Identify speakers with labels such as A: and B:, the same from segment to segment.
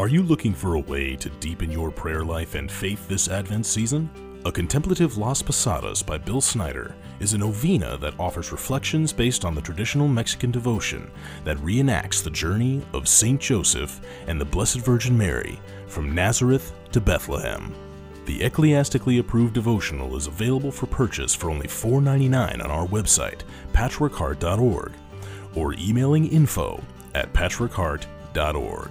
A: Are you looking for a way to deepen your prayer life and faith this Advent season? A Contemplative Las Posadas by Bill Snyder is a novena that offers reflections based on the traditional Mexican devotion that reenacts the journey of Saint Joseph and the Blessed Virgin Mary from Nazareth to Bethlehem. The ecclesiastically approved devotional is available for purchase for only $4.99 on our website, patchworkheart.org, or emailing info at patchworkheart.org.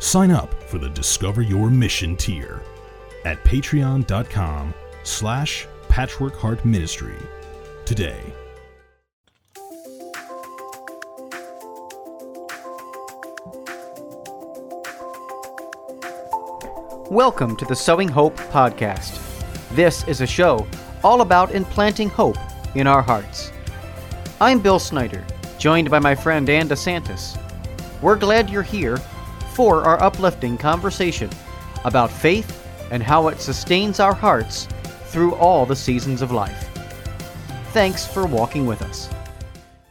A: Sign up for the Discover Your Mission tier at patreon.com slash patchworkheartministry today.
B: Welcome to the Sowing Hope podcast. This is a show all about implanting hope in our hearts. I'm Bill Snyder, joined by my friend Ann DeSantis. We're glad you're here for our uplifting conversation about faith and how it sustains our hearts through all the seasons of life. Thanks for walking with us.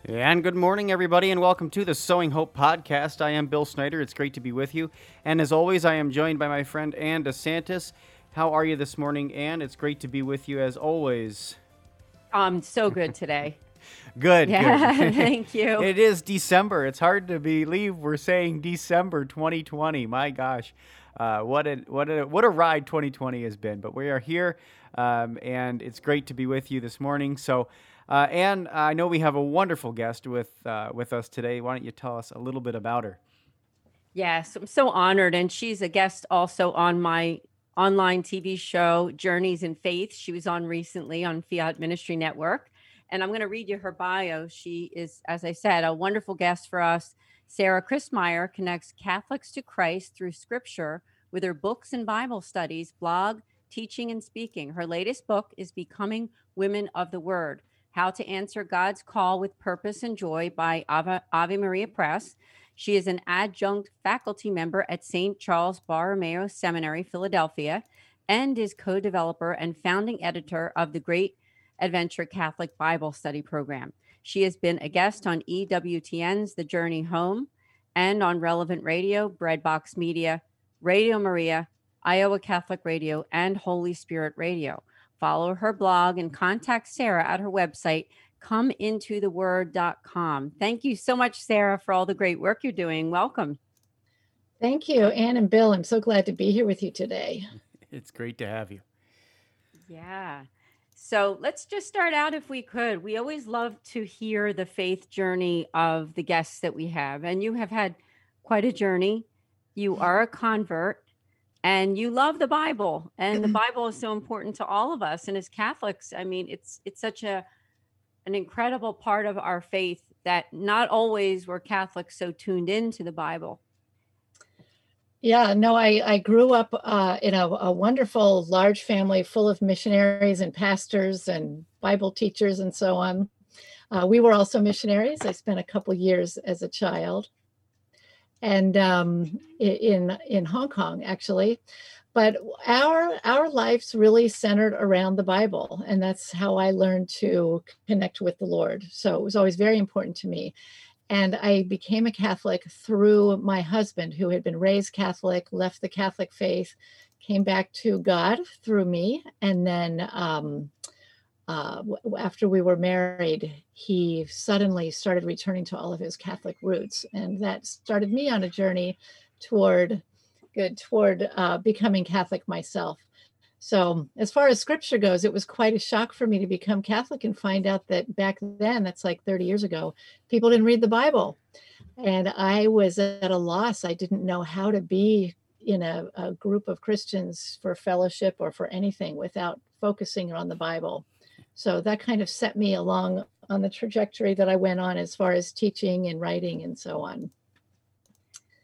B: And good morning, everybody, and welcome to the Sowing Hope podcast. I am Bill Snyder. It's great to be with you. And as always, I am joined by my friend Ann DeSantis. How are you this morning, Ann? It's great to be with you as always.
C: I'm so good today.
B: Good.
C: Yeah,
B: good.
C: thank you.
B: It is December. It's hard to believe we're saying December 2020. My gosh. Uh, what a what a what a ride 2020 has been. But we are here, um, and it's great to be with you this morning. So, uh, I know we have a wonderful guest with uh, with us today. Why don't you tell us a little bit about her?
C: Yes, I'm so honored. And she's a guest also on my online TV show, Journeys in Faith. She was on recently on Fiat Ministry Network. And I'm going to read you her bio. She is, as I said, a wonderful guest for us. Sarah Christmyer connects Catholics to Christ through scripture with her books and Bible studies, blog, teaching, and speaking. Her latest book is Becoming Women of the Word How to Answer God's Call with Purpose and Joy by Ave Maria Press. She is an adjunct faculty member at St. Charles Borromeo Seminary, Philadelphia, and is co developer and founding editor of the Great Adventure Catholic Bible Study Program. She has been a guest on EWTN's The Journey Home and on Relevant Radio, Breadbox Media, Radio Maria, Iowa Catholic Radio, and Holy Spirit Radio. Follow her blog and contact Sarah at her website, comeintotheword.com. Thank you so much, Sarah, for all the great work you're doing. Welcome.
D: Thank you, Ann and Bill. I'm so glad to be here with you today.
B: It's great to have you.
C: Yeah. So let's just start out if we could. We always love to hear the faith journey of the guests that we have. And you have had quite a journey. You mm-hmm. are a convert and you love the Bible. And the mm-hmm. Bible is so important to all of us. And as Catholics, I mean, it's it's such a an incredible part of our faith that not always were Catholics so tuned into the Bible.
D: Yeah, no, I, I grew up uh, in a, a wonderful large family full of missionaries and pastors and Bible teachers and so on. Uh, we were also missionaries. I spent a couple years as a child, and um, in in Hong Kong actually. But our our lives really centered around the Bible, and that's how I learned to connect with the Lord. So it was always very important to me. And I became a Catholic through my husband, who had been raised Catholic, left the Catholic faith, came back to God through me. And then um, uh, after we were married, he suddenly started returning to all of his Catholic roots. And that started me on a journey toward good, toward uh, becoming Catholic myself. So, as far as scripture goes, it was quite a shock for me to become Catholic and find out that back then, that's like 30 years ago, people didn't read the Bible. And I was at a loss. I didn't know how to be in a, a group of Christians for fellowship or for anything without focusing on the Bible. So, that kind of set me along on the trajectory that I went on as far as teaching and writing and so on.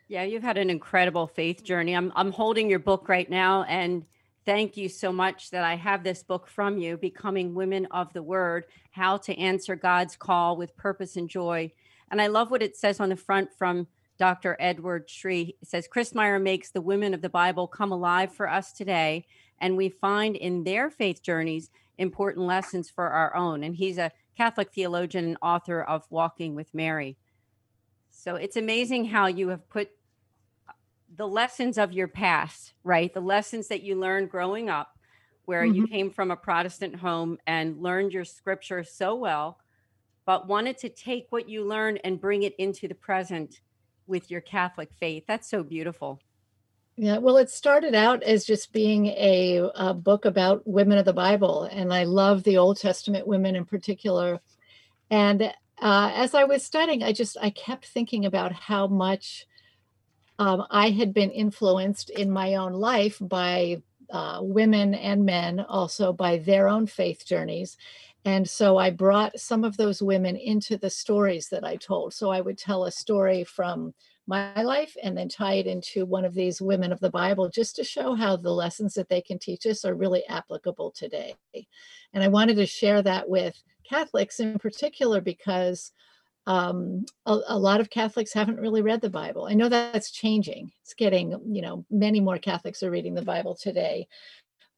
C: Yeah, you've had an incredible faith journey. I'm I'm holding your book right now and thank you so much that I have this book from you, Becoming Women of the Word: How to Answer God's Call with Purpose and Joy. And I love what it says on the front from Dr. Edward Sri. It says Christmyer makes the women of the Bible come alive for us today, and we find in their faith journeys important lessons for our own. And he's a Catholic theologian and author of Walking with Mary. So it's amazing how you have put the lessons of your past, right? The lessons that you learned growing up, where mm-hmm. you came from a Protestant home and learned your scripture so well, but wanted to take what you learned and bring it into the present with your Catholic faith. That's so beautiful.
D: Yeah, well, it started out as just being a, a, book about women of the Bible, and I love the Old Testament women in particular. And uh, as I was studying, I just I kept thinking about how much um, I had been influenced in my own life by uh, women and men, also by their own faith journeys. And so I brought some of those women into the stories that I told. So I would tell a story from my life and then tie it into one of these women of the Bible just to show how the lessons that they can teach us are really applicable today. And I wanted to share that with Catholics in particular because um, a, a, lot of Catholics haven't really read the Bible. I know that's changing. It's getting, you know, many more Catholics are reading the Bible today.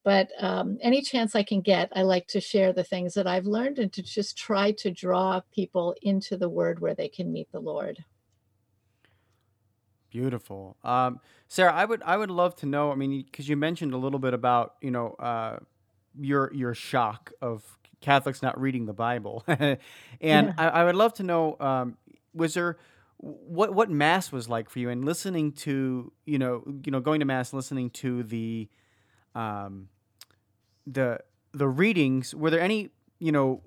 D: But um, any chance I can get, I like to share the things that I've learned and to just try to draw people into the Word where they can meet the Lord.
B: Beautiful, um, Sarah. I would I would love to know. I mean, because you mentioned a little bit about you know uh, your your shock of Catholics not reading the Bible, and yeah. I, I, would love to know um, was there what what mass was like for you and listening to you know you know going to mass listening to the um, the the readings were there any you know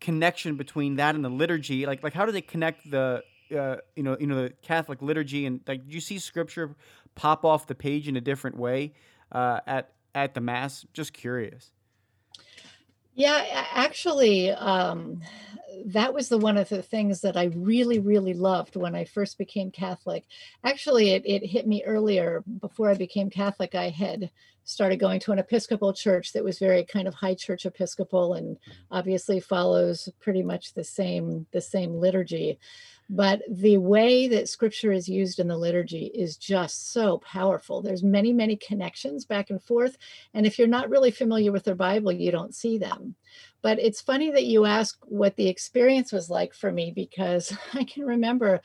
B: connection between that and the liturgy like like how do they connect the uh, you know, you know the Catholic liturgy, and like, you see Scripture pop off the page in a different way uh, at at the Mass? Just curious.
D: Yeah, actually, um, that was the one of the things that I really, really loved when I first became Catholic. Actually, it, it hit me earlier. Before I became Catholic, I had started going to an Episcopal church that was very kind of high church Episcopal and obviously follows pretty much the same the same liturgy but the way that scripture is used in the liturgy is just so powerful. There's many many connections back and forth and if you're not really familiar with the bible you don't see them. But it's funny that you ask what the experience was like for me because i can remember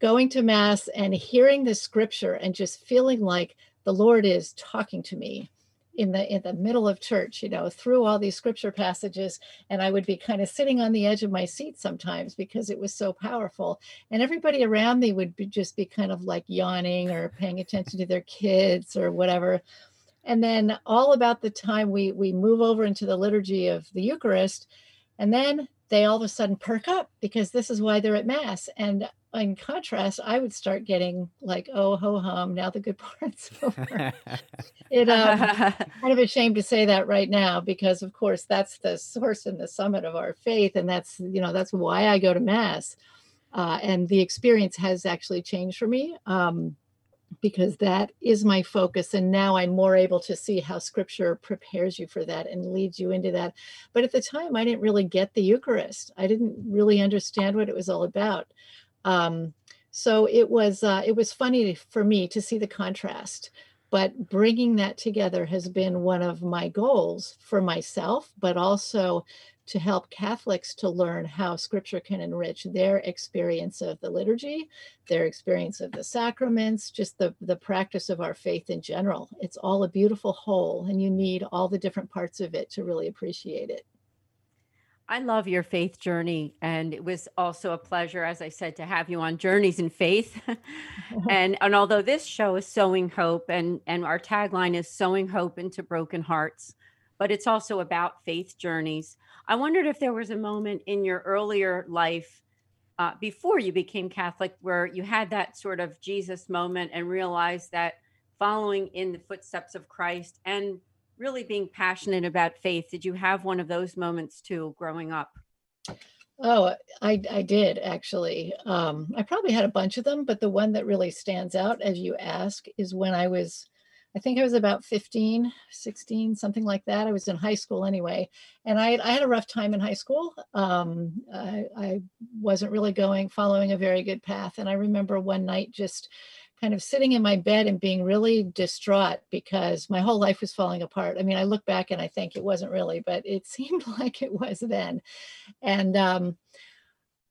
D: going to mass and hearing the scripture and just feeling like the lord is talking to me in the in the middle of church you know through all these scripture passages and i would be kind of sitting on the edge of my seat sometimes because it was so powerful. And everybody around me would be, just be kind of like yawning or paying attention to their kids or whatever. And then all about the time we we move over into the liturgy of the eucharist and then they all of a sudden perk up because this is why they're at mass. And in contrast, I would start getting like, oh, ho hum, now the good part's over. it, um, kind of ashamed to say that right now because, of course, that's the source and the summit of our faith. And that's, you know, that's why I go to Mass. Uh, and the experience has actually changed for me um, because that is my focus. And now I'm more able to see how scripture prepares you for that and leads you into that. But at the time, I didn't really get the Eucharist, I didn't really understand what it was all about. Um, so it was uh, it was funny for me to see the contrast but bringing that together has been one of my goals for myself but also to help catholics to learn how scripture can enrich their experience of the liturgy their experience of the sacraments just the, the practice of our faith in general. It's all a beautiful whole and you need all the different parts of it to really appreciate it
C: I love your faith journey. And it was also a pleasure, as I said, to have you on Journeys in Faith. and, and although this show is sowing hope and, and our tagline is sowing hope into broken hearts, but it's also about faith journeys. I wondered if there was a moment in your earlier life uh, before you became Catholic where you had that sort of Jesus moment and realized that following in the footsteps of Christ and really being passionate about faith. Did you have one of those moments too growing up?
D: Oh, I, I did actually. Um, I probably had a bunch of them, but the one that really stands out as you ask is when I was, I think I was about 15, 16, something like that. I was in high school anyway. And I, I had a rough time in high school. Um, I, I wasn't really going, following a very good path. And I remember one night just kind of sitting in my bed and being really distraught because my whole life was falling apart. I mean, I look back and I think it wasn't really, but it seemed like it was then. And um,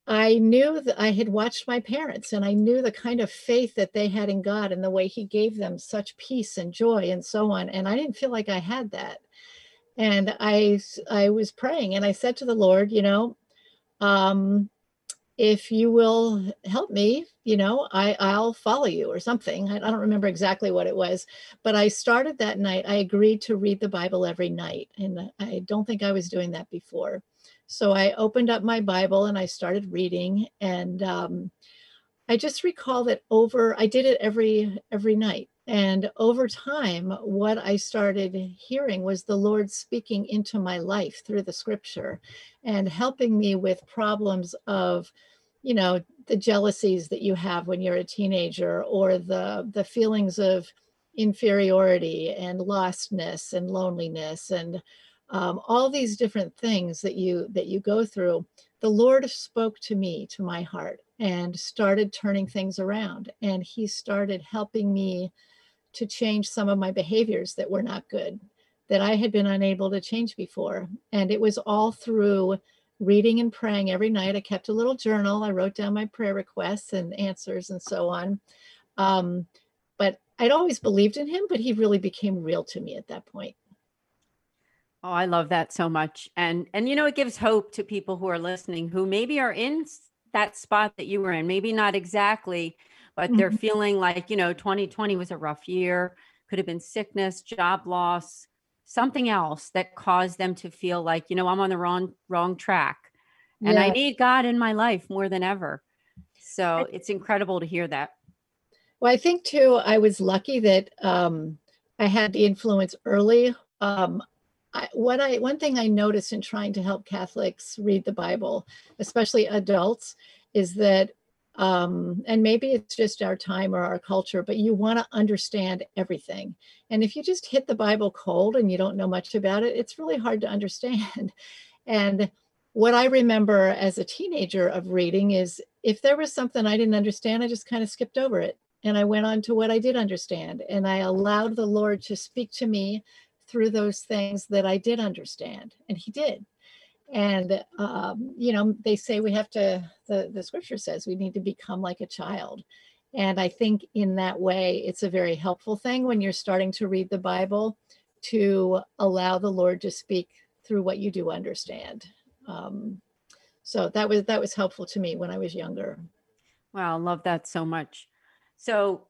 D: I knew that I had watched my parents and I knew the kind of faith that they had in God and the way He gave them such peace and joy and so on. And I didn't feel like I had that. And I, I was praying and I said to the Lord, you know, um, if you will help me, you know, I, I'll follow you or something. I, I, don't remember exactly what it was, but I started that night. I agreed to read the Bible every night. And I don't think I was doing that before. So I opened up my Bible and I started reading. And um, I just recall that over, I did it every every night. And over time, what I started hearing was the Lord speaking into my life through the scripture and helping me with problems of you know the jealousies that you have when you're a teenager or the the feelings of inferiority and lostness and loneliness and um, all these different things that you that you go through. The lord spoke to me to my heart and started turning things around. And he started helping me to change some of my behaviors that were not good that i had been unable to change before and it was all through reading and praying every night. I kept a little journal. I wrote down my prayer requests and answers and so on. Um, but I'd always believed in him, but he really became real to me at that point.
C: Oh, I love that so much. And and you know, it gives hope to people who are listening who maybe are in that spot that you were in. Maybe not exactly, but mm-hmm. they're feeling like, you know, 2020 was a rough year, could have been sickness, job loss, something else that caused them to feel like, you know, I'm on the wrong wrong track. And yeah. I need God in my life more than ever. So it's incredible to hear that.
D: Well, I think too, I was lucky that um, I had the influence early. Um, I, what I one thing I noticed in trying to help Catholics read the Bible, especially adults, is that um, and maybe it's just our time or our culture, but you want to understand everything. And if you just hit the Bible cold and you don't know much about it, it's really hard to understand. And what I remember as a teenager of reading is if there was something I didn't understand, I just kind of skipped over it. And I went on to what I did understand. And I allowed the Lord to speak to me through those things that I did understand. And He did and um, you know they say we have to the, the scripture says we need to become like a child. And i think in that way it's a very helpful thing when you're starting to read the bible to allow the lord to speak through what you do understand. Um, so that was that was helpful to me when i was younger.
C: Wow love that so much. So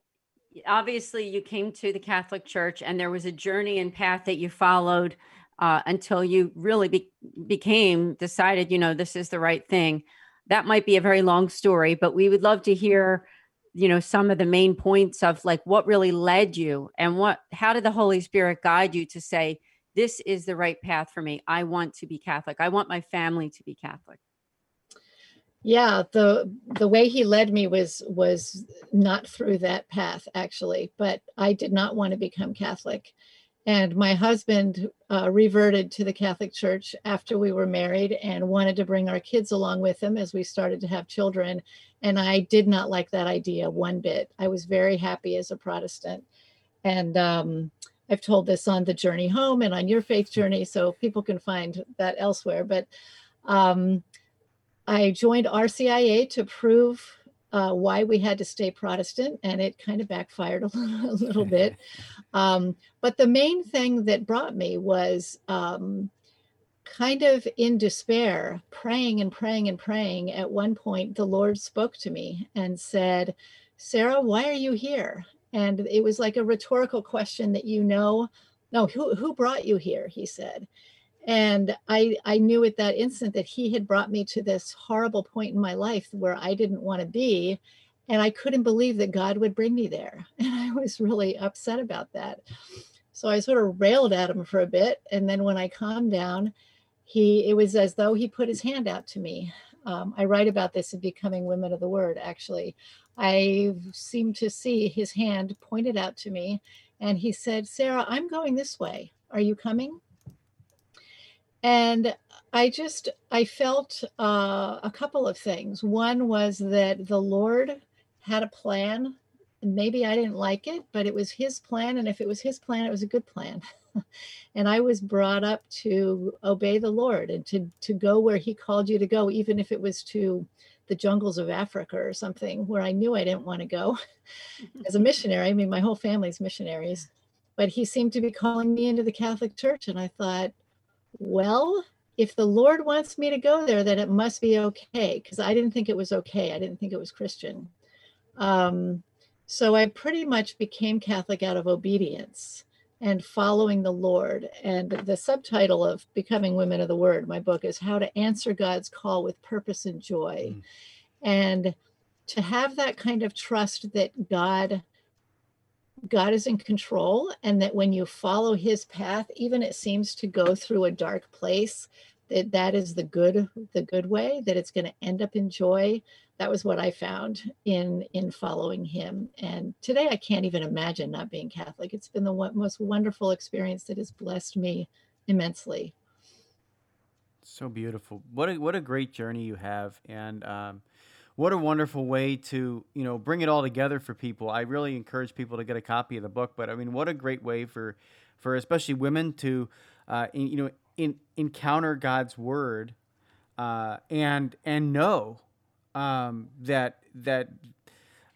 C: obviously you came to the catholic church and there was a journey and path that you followed uh, until you really be- became decided, you know, this is the right thing. That might be a very long story, but we would love to hear, you know, some of the main points of like what really led you and what, how did the Holy Spirit guide you to say, this is the right path for me. I want to be Catholic. I want my family to be Catholic
D: yeah the the way he led me was was not through that path actually but i did not want to become catholic and my husband uh, reverted to the Catholic Church after we were married and wanted to bring our kids along with him as we started to have children. And I did not like that idea one bit. I was very happy as a Protestant. And um, I've told this on the journey home and on your faith journey, so people can find that elsewhere. But um, I joined RCIA to prove uh, why we had to stay Protestant, and it kind of backfired a little, a little bit. Um, but the main thing that brought me was um, kind of in despair, praying and praying and praying. At one point, the Lord spoke to me and said, Sarah, why are you here? And it was like a rhetorical question that you know. No, who, who brought you here? He said and I, I knew at that instant that he had brought me to this horrible point in my life where I didn't want to be. And I couldn't believe that God would bring me there. And I was really upset about that. So I sort of railed at him for a bit. And then when I calmed down, he it was as though he put his hand out to me Um, I write about this in Becoming Women of the Word, actually. I seemed to see his hand pointed out to me, and he said, Sarah, I'm going this way. Are you coming? And I just, I felt uh, a couple of things. One was that the Lord had a plan. And maybe I didn't like it, but it was his plan. And if it was his plan, it was a good plan. and I was brought up to obey the Lord and to, to go where he called you to go, even if it was to the jungles of Africa or something where I knew I didn't want to go as a missionary. I mean, my whole family's missionaries, but he seemed to be calling me into the Catholic Church. And I thought, well, if the Lord wants me to go there, then it must be okay. Because I didn't think it was okay. I didn't think it was Christian. Um, so I pretty much became Catholic out of obedience and following the Lord. And the subtitle of Becoming Women of the Word, my book, is How to Answer God's Call with Purpose and Joy. Mm. And to have that kind of trust that God God is in control and that when you follow his path even it seems to go through a dark place that that is the good the good way that it's going to end up in joy. That was what i found in in following him. And today i can't even imagine not being catholic. It's been the most wonderful experience that has blessed me immensely.
B: So beautiful. What a what a great journey you have. And um what a wonderful way to you know bring it all together for people. I really encourage people to get a copy of the book. But I mean, what a great way for for especially women to uh, in, you know in, encounter God's word uh, and and know um, that that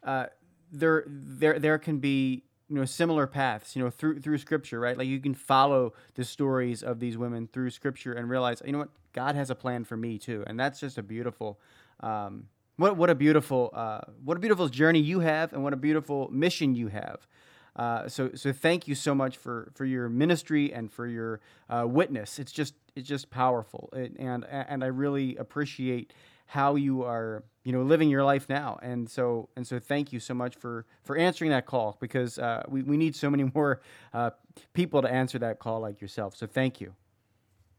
B: uh, there there there can be you know similar paths you know through through scripture right like you can follow the stories of these women through scripture and realize you know what god has a plan for me too and that's just a beautiful um, what what a beautiful uh, what a beautiful journey you have, and what a beautiful mission you have. Uh, so so thank you so much for for your ministry and for your uh, witness. It's just it's just powerful, it, and and I really appreciate how you are you know living your life now. And so and so thank you so much for for answering that call because uh, we we need so many more uh, people to answer that call like yourself. So thank you.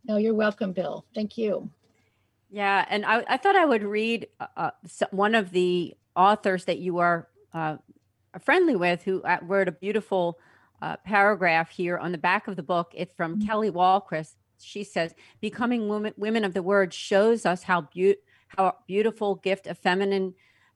D: No, you're welcome, Bill. Thank you.
C: Yeah, and I, I thought I would read uh, uh one of the authors that you are uh, friendly with, who uh, wrote a beautiful uh, paragraph here on the back of the book. It's from mm-hmm. Kelly Wahlquist. She says, "Becoming women, women of the word shows us how be- how beautiful gift of feminine."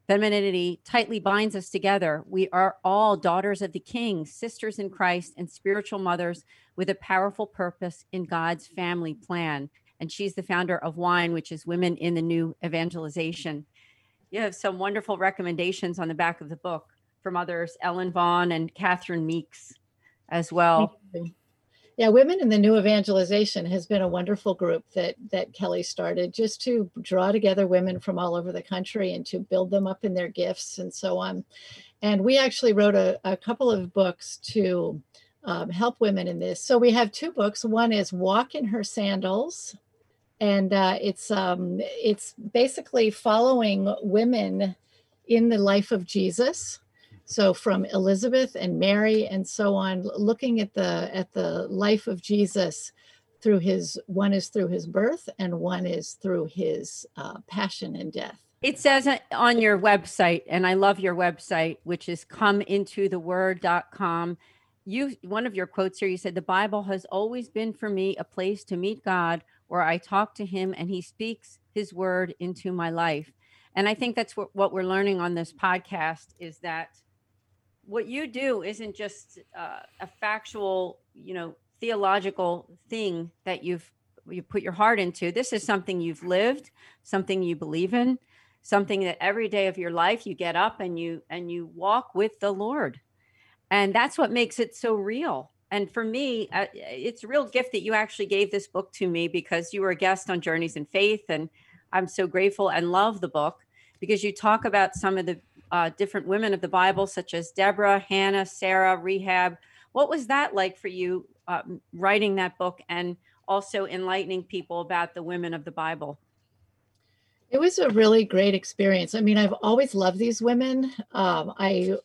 C: Femininity tightly binds us together. We are all daughters of the King, sisters in Christ, and spiritual mothers with a powerful purpose in God's family plan and she's the founder of WINE, which is Women in the New Evangelization. You have some wonderful recommendations on the back of the book from others, Ellen Vaughn and Catherine Meeks as well.
D: Yeah, Women in the New Evangelization has been a wonderful group that that Kelly started just to draw together women from all over the country and to build them up in their gifts and so on. And we actually wrote a, a couple of books to um, help women in this. So we have two books. One is Walk in Her Sandals and uh, it's um, it's basically following women in the life of Jesus. So from Elizabeth and Mary and so on, looking at the at the life of Jesus through his one is through his birth and one is through his uh, passion and death.
C: It says on your website, and I love your website, which is comeintotheword.com. You one of your quotes here, you said the Bible has always been for me a place to meet God where I talk to him and he speaks his word into my life. And I think that's what, what we're learning on this podcast is that what you do isn't just uh, a factual, you know, theological thing that you've you put your heart into. This is something you've lived, something you believe in, something that every day of your life you get up and you and you walk with the Lord. And that's what makes it so real and for me uh, it's a real gift that you actually gave this book to me because you were a guest on journeys in faith and i'm so grateful and love the book because you talk about some of the uh, different women of the bible such as deborah hannah sarah Rahab what was that like for you uh, writing that book and also enlightening people about the women of the bible
D: it was a really great experience. I mean, I've always loved these women. Um, I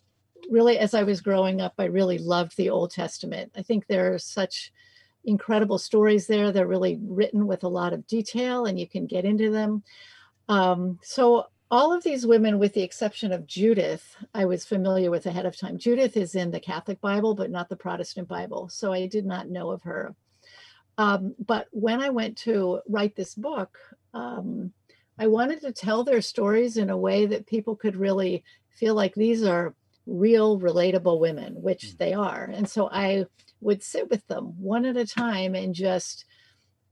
D: really, as I was growing up, I really loved the Old Testament. I think there are such incredible stories there. They're really written with a lot of detail and you can get into them. Um, so all of these women, with the exception of Judith, I was familiar with ahead of time. Judith is in the Catholic Bible, but not the Protestant Bible. So I did not know of her. Um, but when I went to write this book, um, I wanted to tell their stories in a way that people could really feel like these are real, relatable women, which mm. they are. And so I would sit with them one at a time and just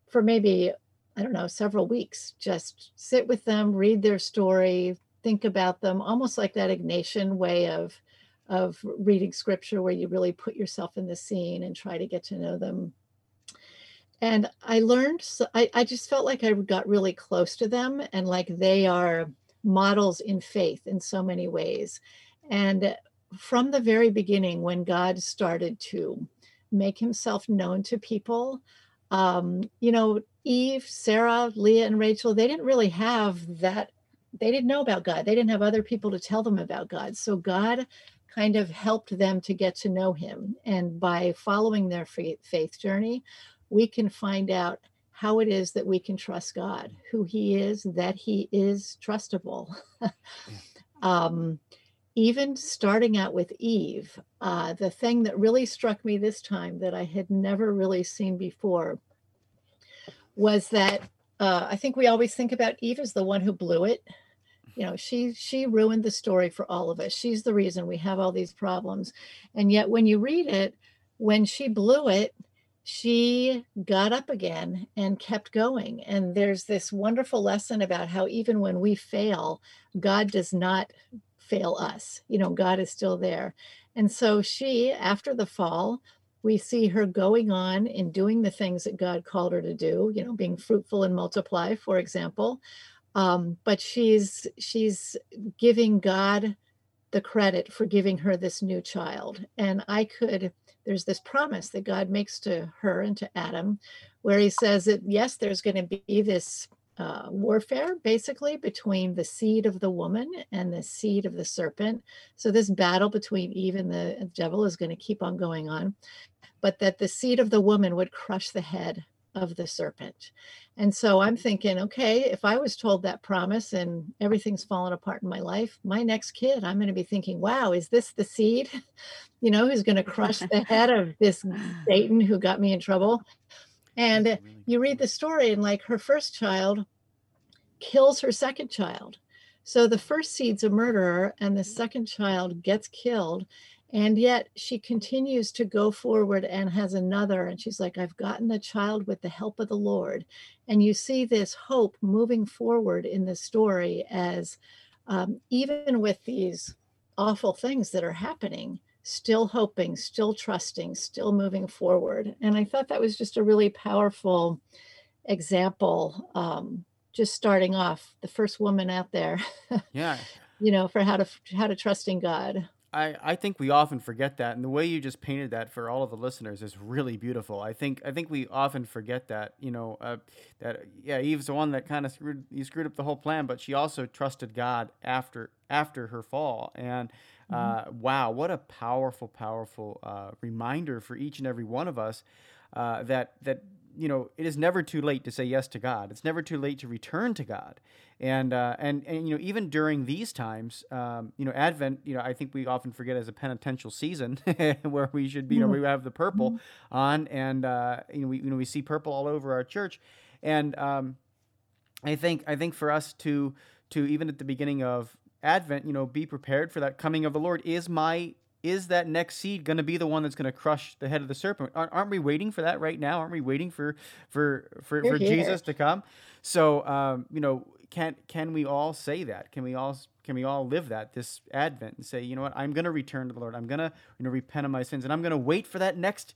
D: for maybe I don't know, several weeks. Just sit with them, read their story, think about them, almost like that Ignatian way of of reading scripture where you really put yourself in the scene and try to get to know them. And I learned, I, I just felt like I got really close to them and like they are models in faith in so many ways. And from the very beginning, when God started to make himself known to people, um, you know, Eve, Sarah, Leah, and Rachel, they didn't really have that. They didn't know about God. They didn't have other people to tell them about God. So God kind of helped them to get to know him. And by following their faith journey, we can find out how it is that we can trust God, who he is, that he is trustable. um, even starting out with Eve, uh, the thing that really struck me this time that I had never really seen before was that uh, I think we always think about Eve as the one who blew it. You know, she she ruined the story for all of us. She's the reason we have all these problems. And yet when you read it, when she blew it, she got up again and kept going. And there's this wonderful lesson about how even when we fail, God does not fail us. You know, God is still there. And so she, after the fall, we see her going on and doing the things that God called her to do, you know, being fruitful and multiply, for example. Um, but she's she's giving God the credit for giving her this new child. And I could, there's this promise that God makes to her and to Adam, where he says that yes, there's going to be this uh, warfare basically between the seed of the woman and the seed of the serpent. So this battle between Eve and the devil is going to keep on going on but that the seed of the woman would crush the head of the serpent. And so I'm thinking, okay, if I was told that promise and everything's fallen apart in my life, my next kid, I'm going to be thinking, wow, is this the seed, you know, who's going to crush the head of this Satan who got me in trouble? And you read the story, and like her first child kills her second child. So the first seed's a murderer, and the second child gets killed. And yet she continues to go forward and has another. And she's like, I've gotten the child with the help of the Lord. And you see this hope moving forward in the story as um, even with these awful things that are happening, still hoping, still trusting, still moving forward. And I thought that was just a really powerful example. Um, just starting off, the first woman out there.
B: Yeah.
D: you know, for how to how to trust in God.
B: I, I think we often forget that, and the way you just painted that for all of the listeners is really beautiful. I think I think we often forget that you know uh, that yeah Eve's the one that kind of screwed you screwed up the whole plan, but she also trusted God after after her fall. And uh, mm-hmm. wow, what a powerful powerful uh, reminder for each and every one of us uh, that that you know, it is never too late to say yes to God. It's never too late to return to God. And, uh, and, and, you know, even during these times, um, you know, Advent, you know, I think we often forget as a penitential season where we should be, you know, we have the purple mm-hmm. on and, uh, you know, we, you know, we see purple all over our church. And, um, I think, I think for us to, to even at the beginning of Advent, you know, be prepared for that coming of the Lord is my is that next seed going to be the one that's going to crush the head of the serpent? Aren't we waiting for that right now? Aren't we waiting for for for, for Jesus to come? So um, you know, can can we all say that? Can we all can we all live that this Advent and say, you know what, I'm going to return to the Lord. I'm going to you know repent of my sins, and I'm going to wait for that next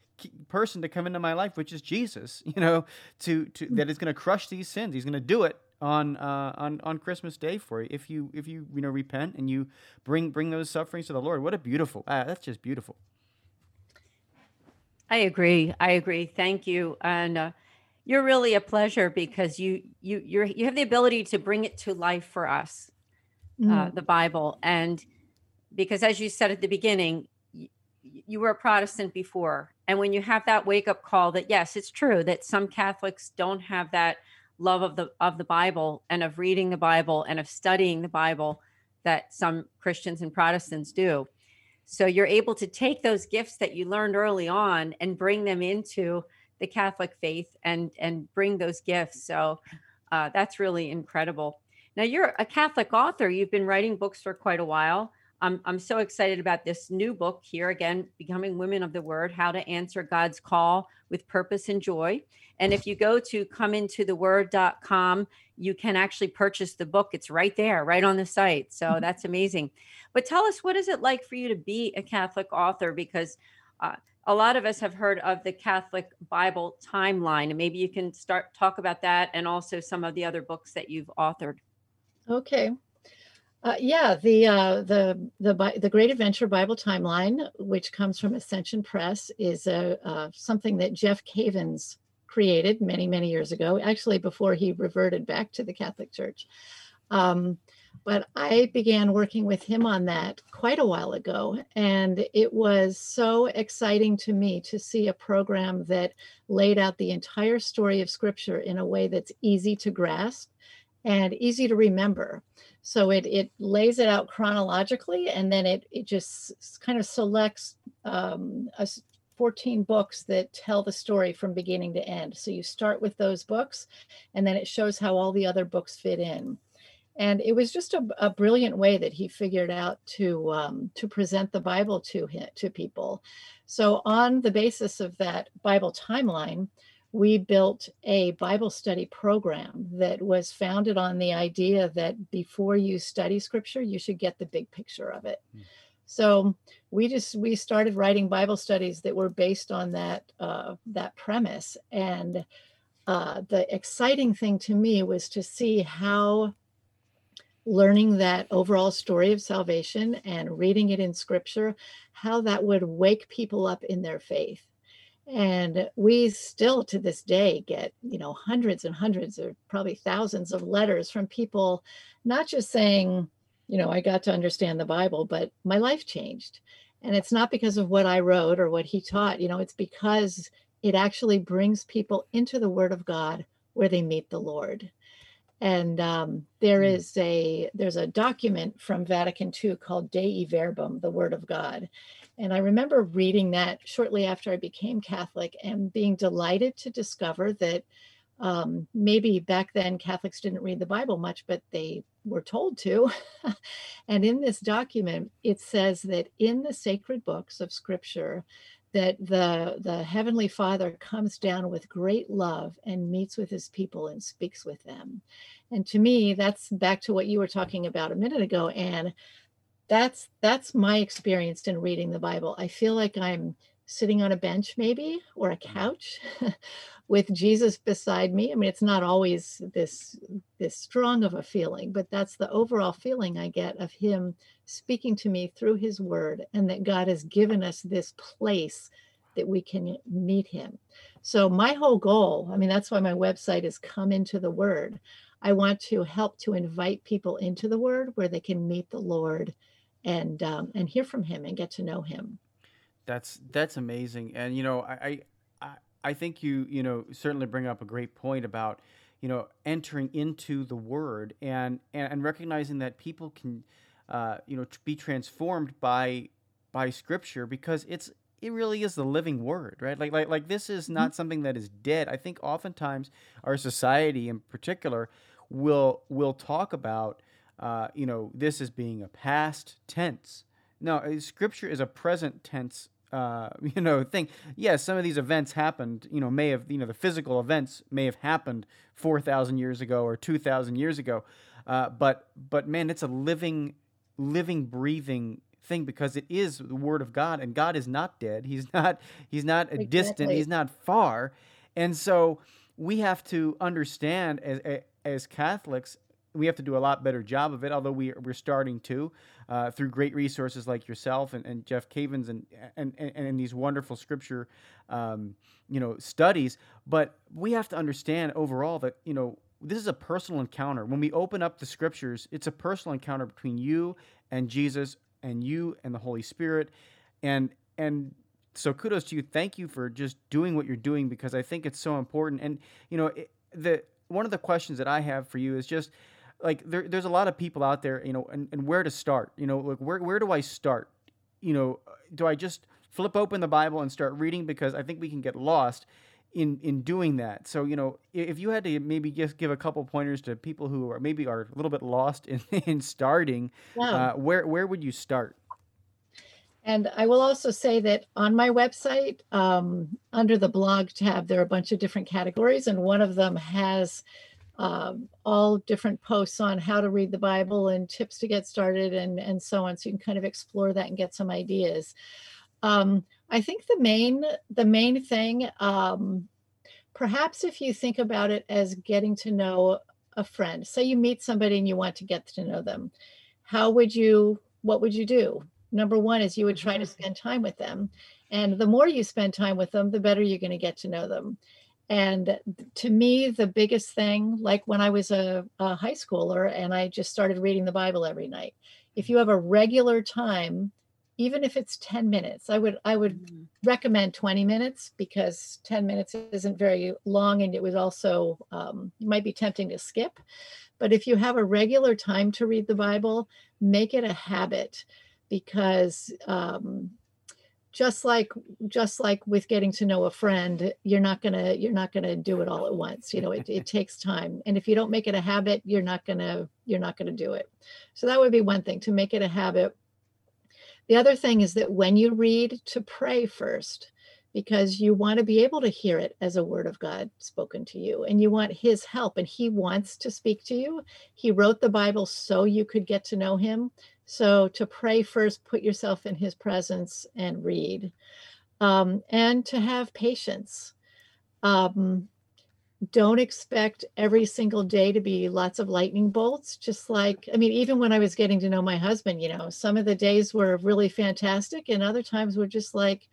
B: person to come into my life, which is Jesus. You know, to to that is going to crush these sins. He's going to do it on uh, on on Christmas Day for you if you if you you know repent and you bring bring those sufferings to the Lord. What a beautiful! Ah, that's just beautiful.
C: I agree. I agree. Thank you, and uh, you're really a pleasure because you you you you have the ability to bring it to life for us, uh, mm. uh, the Bible, and because as you said at the beginning, you, you were a Protestant before, and when you have that wake up call that yes, it's true that some Catholics don't have that love of the of the Bible and of reading the Bible and of studying the Bible that some Christians and Protestants do. So you're able to take those gifts that you learned early on and bring them into the Catholic faith and and bring those gifts. So uh, that's really incredible. Now you're a Catholic author. You've been writing books for quite a while. I'm I'm so excited about this new book here again, Becoming Women of the Word: How to Answer God's Call with Purpose and Joy. And if you go to comeintotheword.com, you can actually purchase the book. It's right there, right on the site. So mm-hmm. that's amazing. But tell us, what is it like for you to be a Catholic author? Because uh, a lot of us have heard of the Catholic Bible timeline, and maybe you can start talk about that and also some of the other books that you've authored.
D: Okay. Uh, yeah, the uh, the the the Great Adventure Bible Timeline, which comes from Ascension Press, is a uh, something that Jeff Cavins created many many years ago. Actually, before he reverted back to the Catholic Church. Um, but I began working with him on that quite a while ago, and it was so exciting to me to see a program that laid out the entire story of Scripture in a way that's easy to grasp and easy to remember. So it, it lays it out chronologically and then it, it just kind of selects um, a, 14 books that tell the story from beginning to end. So you start with those books and then it shows how all the other books fit in. And it was just a, a brilliant way that he figured out to um, to present the Bible to him, to people. So on the basis of that Bible timeline, we built a Bible study program that was founded on the idea that before you study scripture, you should get the big picture of it. Mm. So we just we started writing Bible studies that were based on that uh, that premise. And uh, the exciting thing to me was to see how learning that overall story of salvation and reading it in scripture, how that would wake people up in their faith and we still to this day get you know hundreds and hundreds or probably thousands of letters from people not just saying you know i got to understand the bible but my life changed. And it's not because of what i wrote or what he taught you know it's because it actually brings people into the word of god where they meet the lord. And um, there mm. a there's a document from vatican ii called dei verbum the word of god and I remember reading that shortly after I became Catholic and being delighted to discover that um, maybe back then Catholics didn't read the Bible much, but they were told to. and in this document, it says that in the sacred books of Scripture, that the the heavenly father comes down with great love and meets with his people and speaks with them and to me that's back to what you were talking about a minute ago and that's that's my experience in reading the bible. I feel like i'm sitting on a bench maybe or a mm-hmm. couch with jesus beside me. I mean it's not always this this strong of a feeling but that's the overall feeling i get of him speaking to me through his word and that god has given us this place that we can meet him. So my whole goal i mean that's why my website is come into the word. I want to help to invite people into the word where they can meet the lord and um, and hear from him and get to know him.
B: That's that's amazing, and you know I I I think you you know certainly bring up a great point about you know entering into the Word and and, and recognizing that people can uh, you know be transformed by by Scripture because it's it really is the living word right like like like this is mm-hmm. not something that is dead i think oftentimes our society in particular will will talk about uh, you know, this is being a past tense. No, uh, Scripture is a present tense, uh, you know, thing. Yes, some of these events happened. You know, may have you know the physical events may have happened four thousand years ago or two thousand years ago, uh, but but man, it's a living, living, breathing thing because it is the Word of God, and God is not dead. He's not. He's not exactly. distant. He's not far, and so we have to understand as as Catholics we have to do a lot better job of it, although we, we're starting to uh, through great resources like yourself and, and Jeff Cavins and, and, and, and these wonderful scripture, um, you know, studies. But we have to understand overall that, you know, this is a personal encounter. When we open up the scriptures, it's a personal encounter between you and Jesus and you and the Holy Spirit. And, and, so kudos to you. Thank you for just doing what you're doing because I think it's so important. And you know, it, the one of the questions that I have for you is just like there, there's a lot of people out there, you know, and, and where to start, you know, like where where do I start? You know, do I just flip open the Bible and start reading because I think we can get lost in in doing that. So you know, if you had to maybe just give a couple pointers to people who are maybe are a little bit lost in in starting, uh, where where would you start?
D: And I will also say that on my website, um, under the blog tab, there are a bunch of different categories, and one of them has um, all different posts on how to read the Bible and tips to get started and, and so on. So you can kind of explore that and get some ideas. Um, I think the main the main thing, um, perhaps if you think about it as getting to know a friend, say you meet somebody and you want to get to know them, how would you? What would you do? Number one is you would try to mm-hmm. spend time with them, and the more you spend time with them, the better you're going to get to know them. And to me, the biggest thing, like when I was a, a high schooler and I just started reading the Bible every night, if you have a regular time even if it's 10 minutes i would i would mm-hmm. recommend 20 minutes because 10 minutes isn't very long and it was also um, you might be tempting to skip but if you have a regular time to read the bible make it a habit because um, just like just like with getting to know a friend you're not gonna you're not gonna do it all at once you know it, it takes time and if you don't make it a habit you're not gonna you're not gonna do it so that would be one thing to make it a habit the other thing is that when you read, to pray first, because you want to be able to hear it as a word of God spoken to you, and you want His help, and He wants to speak to you. He wrote the Bible so you could get to know Him. So to pray first, put yourself in His presence and read, um, and to have patience. Um, don't expect every single day to be lots of lightning bolts just like i mean even when i was getting to know my husband you know some of the days were really fantastic and other times were just like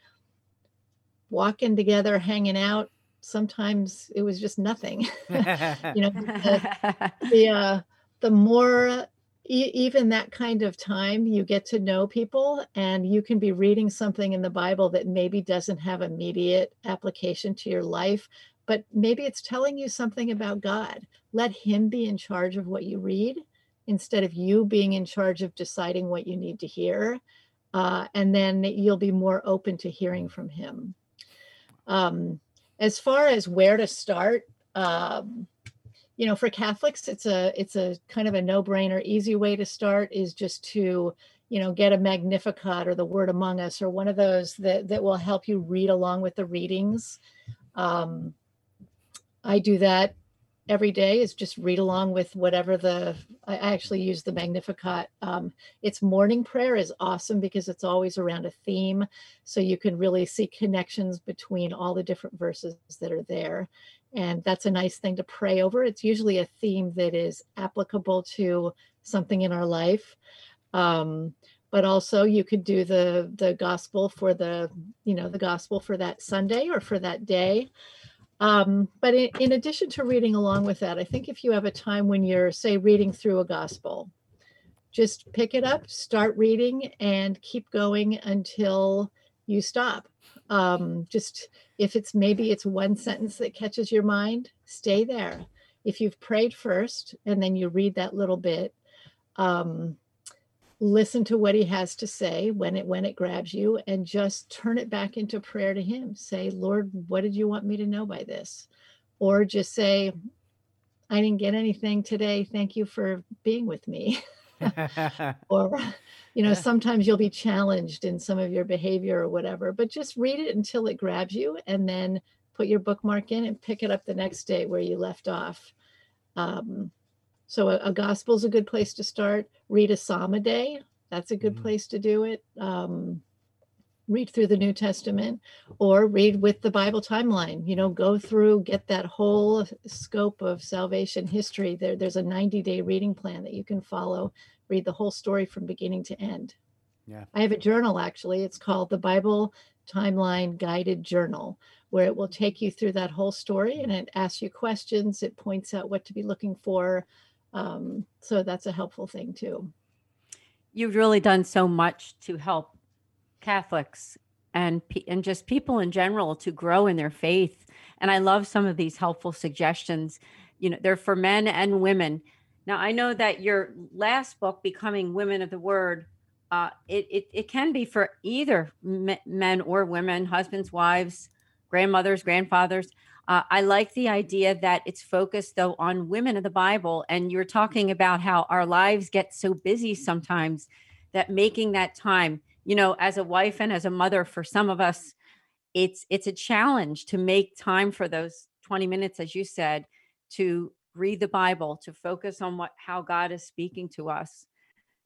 D: walking together hanging out sometimes it was just nothing you know the, the, uh, the more even that kind of time you get to know people and you can be reading something in the bible that maybe doesn't have immediate application to your life but maybe it's telling you something about God. Let Him be in charge of what you read instead of you being in charge of deciding what you need to hear. Uh, and then you'll be more open to hearing from Him. Um, as far as where to start, um, you know, for Catholics, it's a it's a kind of a no-brainer. Easy way to start is just to you know get a Magnificat or the Word Among Us or one of those that that will help you read along with the readings. Um, I do that every day is just read along with whatever the i actually use the magnificat um, its morning prayer is awesome because it's always around a theme so you can really see connections between all the different verses that are there and that's a nice thing to pray over it's usually a theme that is applicable to something in our life um, but also you could do the the gospel for the you know the gospel for that sunday or for that day um, but in, in addition to reading along with that, I think if you have a time when you're, say, reading through a gospel, just pick it up, start reading, and keep going until you stop. Um, just if it's maybe it's one sentence that catches your mind, stay there. If you've prayed first and then you read that little bit, um, listen to what he has to say when it when it grabs you and just turn it back into prayer to him. Say lord what did you want me to know by this? Or just say i didn't get anything today. Thank you for being with me or you know sometimes you'll be challenged in some of your behavior or whatever but just read it until it grabs you and then put your bookmark in and pick it up the next day where you left off um, so a, a gospel is a good place to start. Read a psalm a day. That's a good mm-hmm. place to do it. Um, read through the New Testament or read with the Bible timeline. You know, go through, get that whole scope of salvation history. There, there's a 90 day reading plan that you can follow. Read the whole story from beginning to end. Yeah. I have a journal actually. It's called the Bible Timeline Guided Journal, where it will take you through that whole story and it asks you questions. It points out what to be looking for. Um, so that's a helpful thing too.
C: You've really done so much to help Catholics and and just people in general to grow in their faith. And I love some of these helpful suggestions. you know, they're for men and women. Now, I know that your last book, Becoming Women of the Word, uh, it, it, it can be for either men or women, husbands, wives, grandmothers, grandfathers. Uh, I like the idea that it's focused though on women of the Bible. And you're talking about how our lives get so busy sometimes that making that time, you know, as a wife and as a mother, for some of us, it's it's a challenge to make time for those 20 minutes, as you said, to read the Bible, to focus on what how God is speaking to us.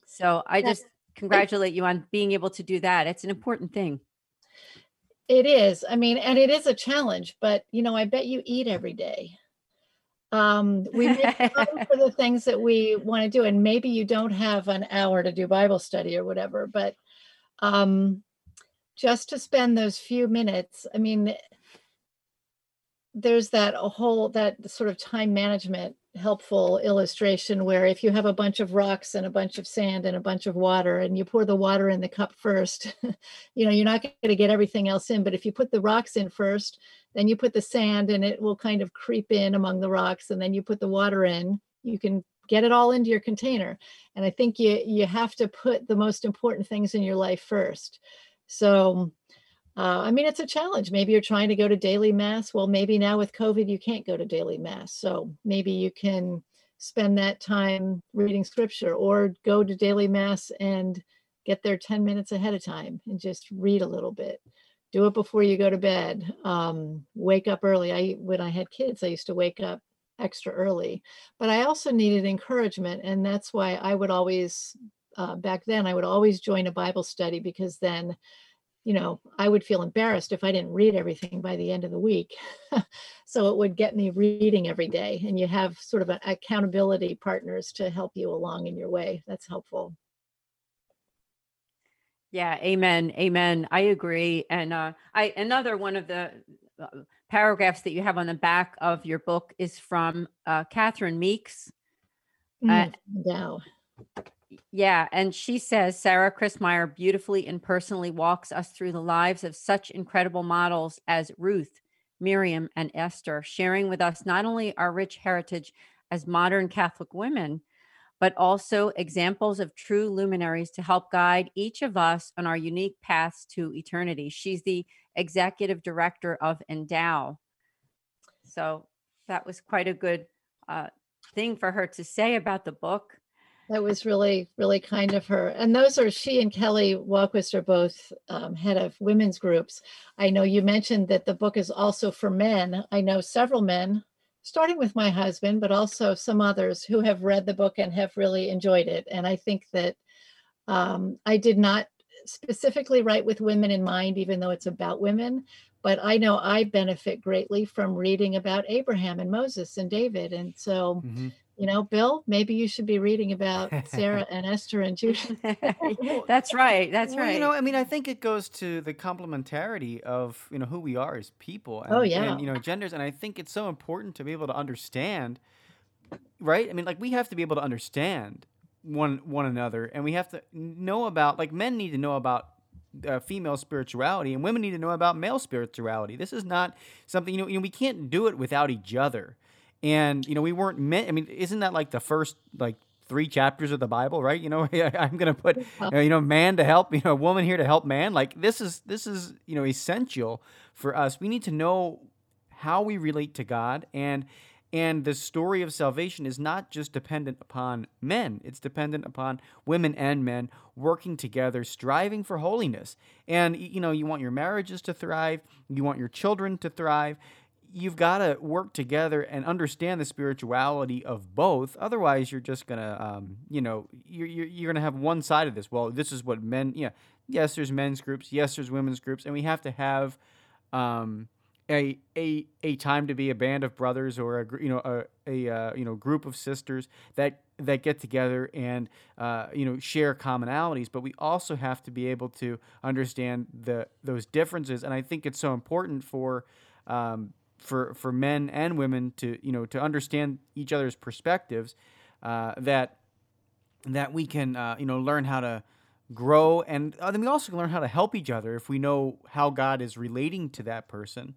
C: So I just congratulate you on being able to do that. It's an important thing.
D: It is. I mean, and it is a challenge, but you know, I bet you eat every day. Um, we make time for the things that we want to do, and maybe you don't have an hour to do Bible study or whatever, but um, just to spend those few minutes. I mean, there's that a whole that sort of time management helpful illustration where if you have a bunch of rocks and a bunch of sand and a bunch of water and you pour the water in the cup first you know you're not going to get everything else in but if you put the rocks in first then you put the sand and it will kind of creep in among the rocks and then you put the water in you can get it all into your container and i think you you have to put the most important things in your life first so uh, I mean, it's a challenge. Maybe you're trying to go to daily mass. Well, maybe now with COVID, you can't go to daily mass. So maybe you can spend that time reading scripture or go to daily mass and get there 10 minutes ahead of time and just read a little bit. Do it before you go to bed. Um, wake up early. I when I had kids, I used to wake up extra early, but I also needed encouragement, and that's why I would always uh, back then I would always join a Bible study because then you know, I would feel embarrassed if I didn't read everything by the end of the week. so it would get me reading every day. And you have sort of an accountability partners to help you along in your way. That's helpful.
C: Yeah, amen. Amen. I agree. And uh, I another one of the uh, paragraphs that you have on the back of your book is from uh, Catherine Meeks.
D: Mm, wow.
C: Yeah, and she says Sarah Christmyer beautifully and personally walks us through the lives of such incredible models as Ruth, Miriam, and Esther, sharing with us not only our rich heritage as modern Catholic women, but also examples of true luminaries to help guide each of us on our unique paths to eternity. She's the executive director of Endow. So that was quite a good uh, thing for her to say about the book.
D: That was really, really kind of her. And those are she and Kelly Wahlquist are both um, head of women's groups. I know you mentioned that the book is also for men. I know several men, starting with my husband, but also some others who have read the book and have really enjoyed it. And I think that um, I did not specifically write with women in mind, even though it's about women. But I know I benefit greatly from reading about Abraham and Moses and David. And so mm-hmm you know, Bill, maybe you should be reading about Sarah and Esther and Judah.
C: That's right. That's well, right.
B: You know, I mean, I think it goes to the complementarity of you know who we are as people.
D: And, oh yeah.
B: And, you know, genders, and I think it's so important to be able to understand. Right. I mean, like we have to be able to understand one one another, and we have to know about like men need to know about uh, female spirituality and women need to know about male spirituality. This is not something you know, you know we can't do it without each other and you know we weren't meant i mean isn't that like the first like three chapters of the bible right? You know i'm gonna put you know man to help you know woman here to help man. Like this is this is you know essential for us. We need to know how we relate to god. And and the story of salvation is not just dependent upon men, it's dependent upon women and men working together, striving for holiness. And, you know, you want your marriages to thrive, you want your children to thrive, you've got to work together and understand the spirituality of both. Otherwise, you're just gonna, um, you know, you're, you're, you're gonna have one side of this. Well, this is what men. Yeah, yes, there's men's groups. Yes, there's women's groups, and we have to have um, a a a time to be a band of brothers or a you know a a uh, you know group of sisters that that get together and uh, you know share commonalities but we also have to be able to understand the those differences and i think it's so important for um, for for men and women to you know to understand each other's perspectives uh, that that we can uh, you know learn how to grow and uh, then we also can learn how to help each other if we know how God is relating to that person.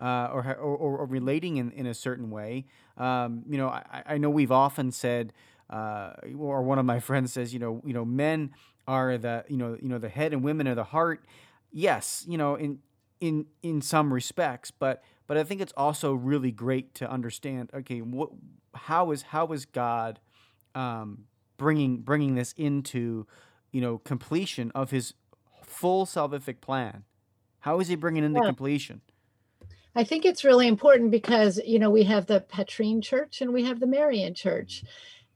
B: uh, or, or, or relating in, in a certain way. Um, you know, I, I know we've often said, uh, or one of my friends says, you know, you know, men are the you know you know the head and women are the heart. Yes, you know, in in in some respects, but but I think it's also really great to understand. Okay, what how is how is God um, bringing bringing this into you know completion of His full salvific plan? How is He bringing into yeah. completion?
D: I think it's really important because you know we have the Petrine Church and we have the Marian Church,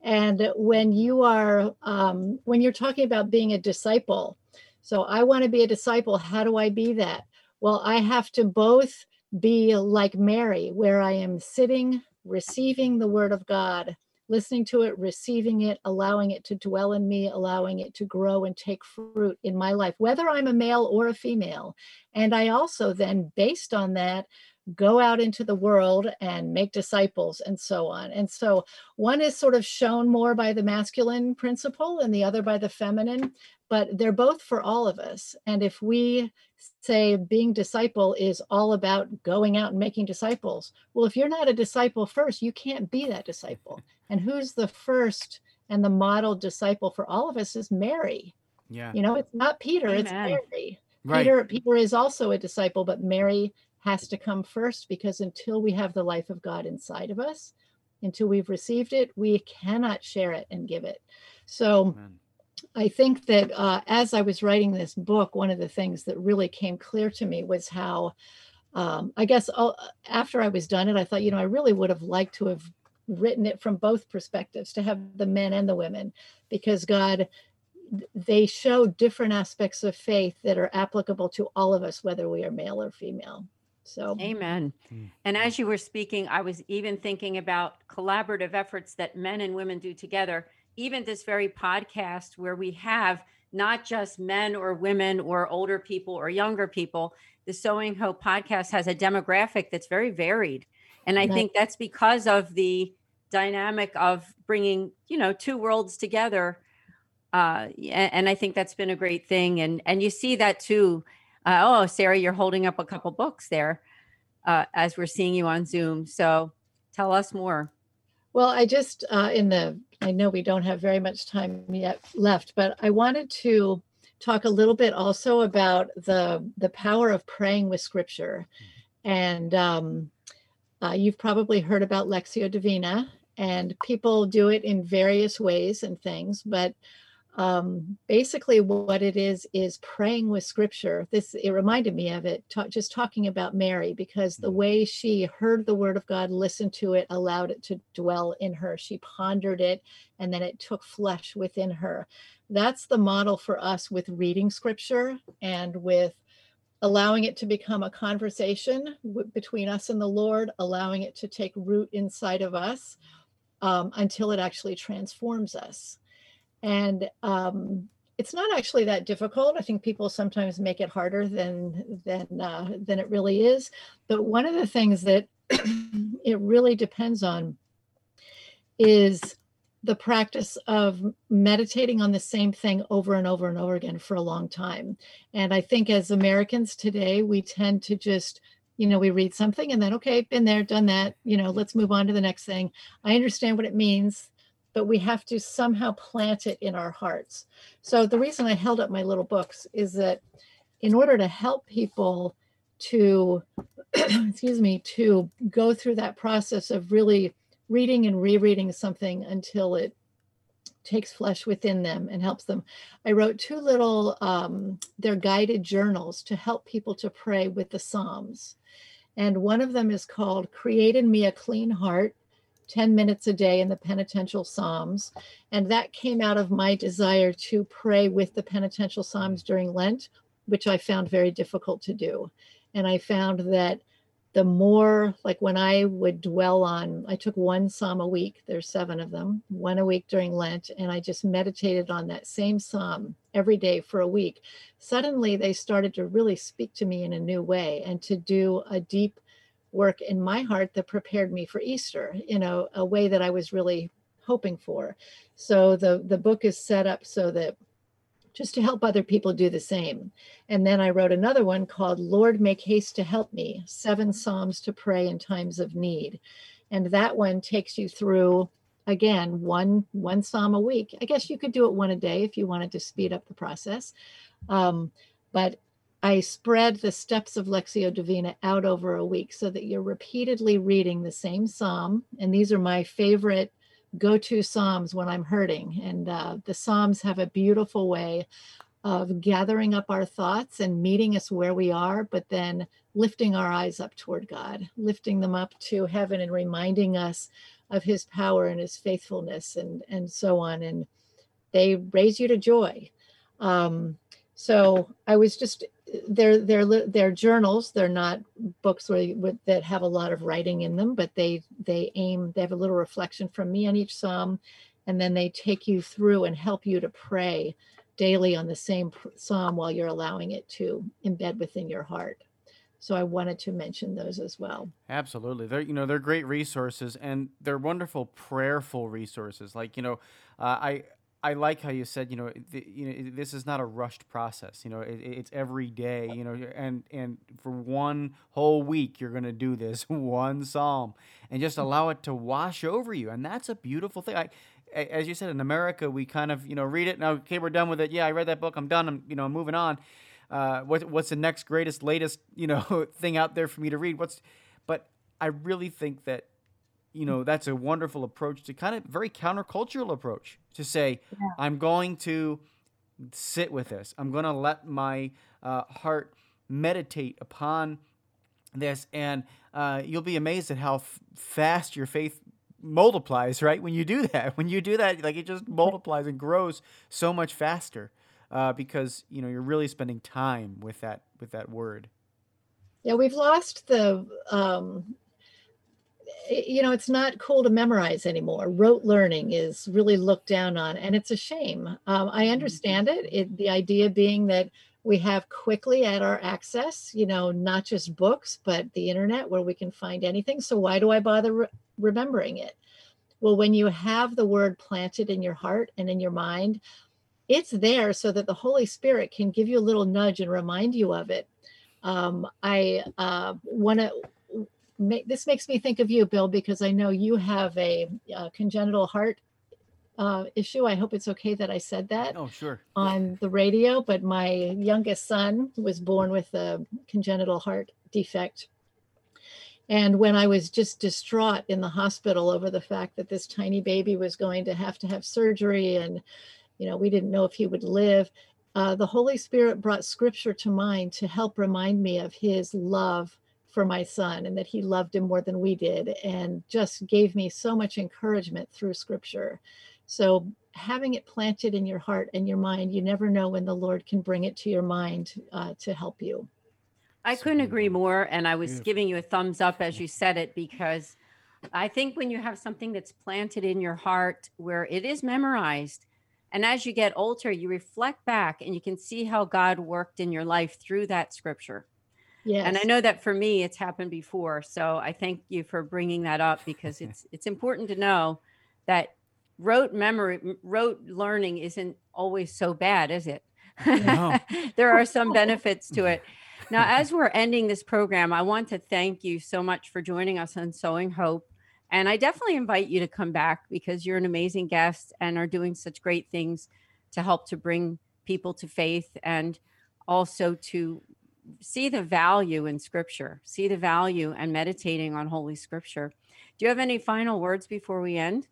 D: and when you are um, when you're talking about being a disciple, so I want to be a disciple. How do I be that? Well, I have to both be like Mary, where I am sitting, receiving the Word of God, listening to it, receiving it, allowing it to dwell in me, allowing it to grow and take fruit in my life, whether I'm a male or a female. And I also then, based on that, go out into the world and make disciples and so on. And so one is sort of shown more by the masculine principle and the other by the feminine, but they're both for all of us. And if we say being disciple is all about going out and making disciples, well, if you're not a disciple first, you can't be that disciple. And who's the first and the model disciple for all of us is Mary. Yeah. You know, it's not Peter, Amen. it's Mary. Right. Peter Peter is also a disciple, but Mary has to come first because until we have the life of God inside of us, until we've received it, we cannot share it and give it. So Amen. I think that uh, as I was writing this book, one of the things that really came clear to me was how, um, I guess, uh, after I was done it, I thought, you know, I really would have liked to have written it from both perspectives to have the men and the women because God they show different aspects of faith that are applicable to all of us whether we are male or female so,
C: amen. Mm. And as you were speaking, I was even thinking about collaborative efforts that men and women do together. Even this very podcast, where we have not just men or women or older people or younger people, the Sowing Hope podcast has a demographic that's very varied. And I think that's because of the dynamic of bringing, you know, two worlds together. Uh, and I think that's been a great thing. And and you see that too uh, oh, Sarah, you're holding up a couple books there uh, as we're seeing you on Zoom. So tell us more.
D: Well, I just, uh, in the, I know we don't have very much time yet left, but I wanted to talk a little bit also about the the power of praying with scripture. And um, uh, you've probably heard about Lectio Divina, and people do it in various ways and things, but um, basically what it is is praying with scripture. This it reminded me of it ta- just talking about mary because the mm-hmm. way she heard the word of god listened to it allowed it to dwell in her. She pondered it and then it took flesh within her. That's the model for us with reading scripture and with allowing it to become a conversation w- between us and the lord allowing it to take root inside of us um, until it actually transforms us and um, it's not actually that difficult. I think people sometimes make it harder than than uh, than it really is. But one of the things that it really depends on is the practice of meditating on the same thing over and over and over again for a long time. And I think as Americans today, we tend to just you know, we read something and then, okay, been there, done that, you know, let's move on to the next thing. I understand what it means but we have to somehow plant it in our hearts. So the reason I held up my little books is that in order to help people to excuse me to go through that process of really reading and rereading something until it takes flesh within them and helps them i wrote two little um, they're guided journals to help people to pray with the psalms and one of them is called create in me a clean heart 10 minutes a day in the penitential psalms and that came out of my desire to pray with the penitential psalms during lent which i found very difficult to do. And i found that the more like when i would dwell on i took one psalm a week there's seven of them one a week during lent and i just meditated on that same psalm every day for a week. Suddenly they started to really speak to me in a new way and to do a deep work in my heart that prepared me for Easter in a, a way that I was really hoping for. So the the book is set up so that just to help other people do the same. And then I wrote another one called Lord, Make Haste to Help Me Seven Psalms to Pray in Times of Need. And that one takes you through again one one psalm a week i guess you could do it one a day if you wanted to speed up the process um, but i spread the steps of Lectio divina out over a week so that you're repeatedly reading the same psalm. And these are my favorite go-to psalms when i'm hurting. And uh, the psalms have a beautiful way of gathering up our thoughts and meeting us where we are but then lifting our eyes up toward god lifting them up to heaven and reminding us of his power and his faithfulness and and so on. And they raise you to joy. Um, so i was just they're they're they're journals they're not books where, that have a lot of writing in them but they they aim they have a little reflection from me on each psalm and then they take you through and help you to pray daily on the same psalm while you're allowing it to embed within your heart so I wanted to mention those as well.
B: Absolutely, they're you know they're great resources and they're wonderful prayerful resources. Like you know, uh, I I like how you said you know the, you know this is not a rushed process. You know it, it's every day. You know and and for one whole week you're gonna do this one psalm and just allow it to wash over you, and that's a beautiful thing. I as you said in America we kind of you know read it now okay we're done with it yeah I read that book I'm done I'm you know I'm moving on uh, what, what's the next greatest, latest, you know, thing out there for me to read? What's, but I really think that, you know, that's a wonderful approach to kind of very countercultural approach to say, yeah. I'm going to sit with this. I'm going to let my uh, heart meditate upon this, and uh, you'll be amazed at how f- fast your faith multiplies. Right when you do that, when you do that, like it just multiplies and grows so much faster uh, because you know you're really spending time with that with that word.
D: Yeah, we've lost the. Um, you know, it's not cool to memorize anymore. Rote learning is really looked down on, and it's a shame. Um, I mm-hmm. understand it. it. The idea being that we have quickly at our access, you know, not just books, but the internet where we can find anything. So why do I bother re- remembering it? Well, when you have the word planted in your heart and in your mind, it's there so that the Holy Spirit can give you a little nudge and remind you of it. Um, I uh, want to. Make, this makes me think of you, Bill, because I know you have a, a congenital heart uh, issue. I hope it's okay that I said that.
B: Oh, sure.
D: On the radio, but my youngest son was born with a congenital heart defect. And when I was just distraught in the hospital over the fact that this tiny baby was going to have to have surgery and you know, we didn't know if he would live. Uh, the Holy Spirit brought scripture to mind to help remind me of his love for my son and that he loved him more than we did, and just gave me so much encouragement through scripture. So, having it planted in your heart and your mind, you never know when the Lord can bring it to your mind uh, to help you.
C: I couldn't agree more. And I was giving you a thumbs up as you said it because I think when you have something that's planted in your heart where it is memorized, and as you get older, you reflect back and you can see how God worked in your life through that scripture. Yes. And I know that for me, it's happened before. So I thank you for bringing that up because it's it's important to know that rote memory, rote learning isn't always so bad, is it? No. there are some benefits to it. Now, as we're ending this program, I want to thank you so much for joining us on Sowing Hope. And I definitely invite you to come back because you're an amazing guest and are doing such great things to help to bring people to faith and also to see the value in scripture, see the value and meditating on Holy Scripture. Do you have any final words before we end?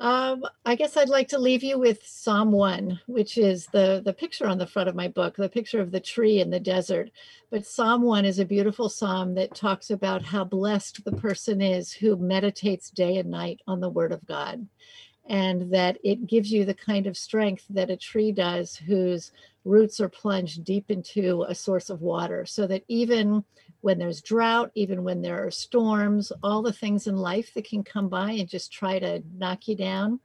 D: Um, I guess I'd like to leave you with Psalm 1, which is the, the picture on the front of my book, the picture of the tree in the desert. But Psalm 1 is a beautiful psalm that talks about how blessed the person is who meditates day and night on the Word of God, and that it gives you the kind of strength that a tree does whose roots are plunged deep into a source of water, so that even when there's drought, even when there are storms, all the things in life that can come by and just try to knock you down,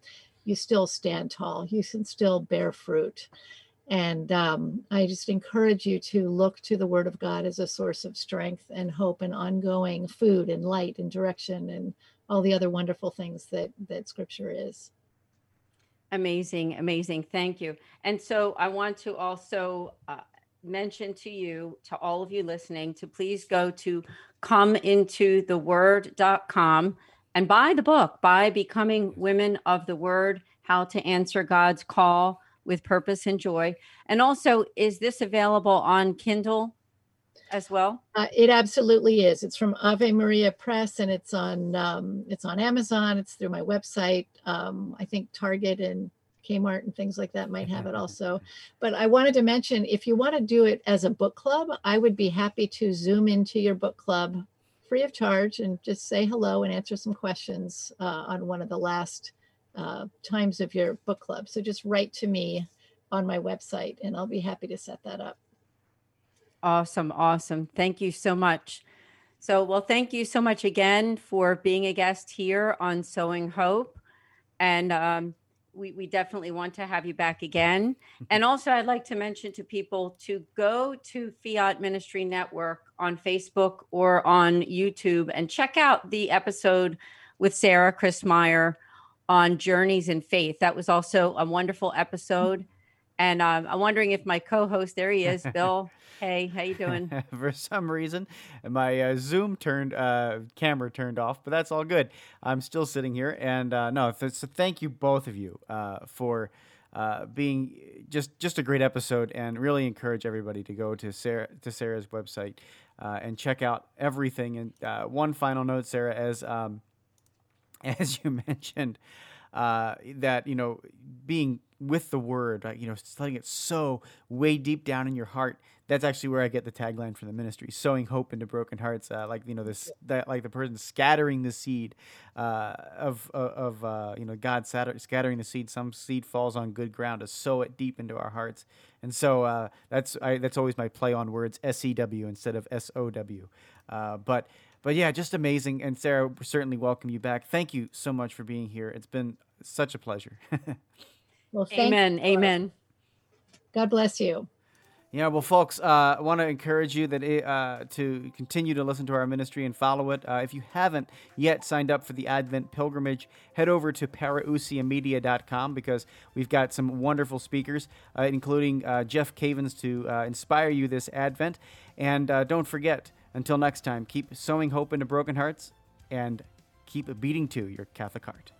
D: you still stand tall. You can still bear fruit. And um, I just encourage you to look to the Word of God as a source of strength and hope and ongoing food and light and direction and all the other wonderful things that that Scripture is.
C: Amazing, amazing. Thank you. And so I want to also uh, mention to you, to all of you listening, to please go to comeintotheword.com and buy the book, by Becoming Women of the Word How to Answer God's Call with Purpose and Joy. And also, is this available on Kindle as well?
D: Uh, it absolutely is. It's from Ave Maria Press, and it's on um, it's on Amazon. It's through my website. Um, I think Target and Kmart and things like that might have it also. But I wanted to mention if you want to do it as a book club, I would be happy to zoom into your book club free of charge and just say hello and answer some questions uh, on one of the last uh, times of your book club. So just write to me on my website and I'll be happy to set that up.
C: Awesome. Awesome. Thank you so much. So, well, thank you so much again for being a guest here on Sowing Hope. And um, we, we definitely want to have you back again. And also, I'd like to mention to people to go to Fiat Ministry Network on Facebook or on YouTube and check out the episode with Sarah Christmyer on Journeys in Faith. That was also a wonderful episode. And um, I'm wondering if my co-host, there he is, Bill. hey, how you doing?
B: For some reason, my uh, Zoom turned uh, camera turned off, but that's all good. I'm still sitting here, and uh, no, so thank you both of you uh, for uh, being just just a great episode, and really encourage everybody to go to Sarah to Sarah's website uh, and check out everything. And one final note, Sarah, as um, as you mentioned, that you know being with the word, you know, letting it sow way deep down in your heart. That's actually where I get the tagline for the ministry: sowing hope into broken hearts. Uh, like you know, this that like the person scattering the seed uh, of of uh, you know God scattering the seed. Some seed falls on good ground to sow it deep into our hearts. And so uh, that's I, that's always my play on words: S E W instead of S O W. Uh, but but yeah, just amazing. And Sarah, certainly welcome you back. Thank you so much for being here. It's been such a pleasure.
D: Well,
C: amen. Amen.
D: God bless you.
B: Yeah, well, folks, uh, I want to encourage you that it, uh, to continue to listen to our ministry and follow it. Uh, if you haven't yet signed up for the Advent pilgrimage, head over to parousiamedia.com because we've got some wonderful speakers, uh, including uh, Jeff Cavins, to uh, inspire you this Advent. And don't forget, until next time, keep sowing hope into broken hearts and keep beating to your Catholic heart.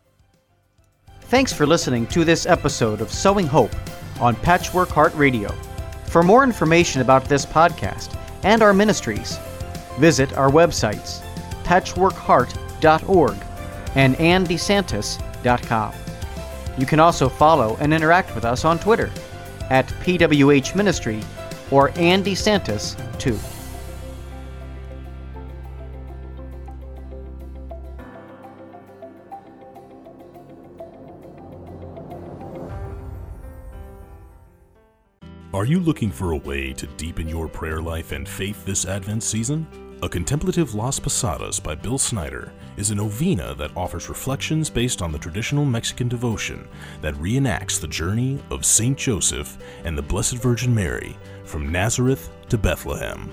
E: Thanks for listening to this episode of Sowing Hope on Patchwork Heart Radio. For more information about this podcast and our ministries, visit our websites patchworkheart.org and andesantis.com. You can also follow and interact with us on Twitter at PWH Ministry or Andy Santis 2.
A: Are you looking for a way to deepen your prayer life and faith this Advent season? A Contemplative Las Posadas by Bill Snyder is a novena that offers reflections based on the traditional Mexican devotion that reenacts the journey of St. Joseph and the Blessed Virgin Mary from Nazareth to Bethlehem.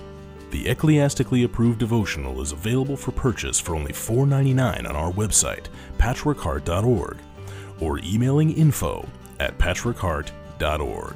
A: The ecclesiastically approved devotional is available for purchase for only $4.99 on our website, patchworkheart.org, or emailing info at patchworkheart.org.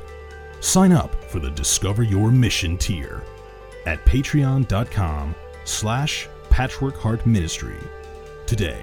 A: Sign up for the Discover Your Mission tier at patreon.com slash patchworkheartministry today.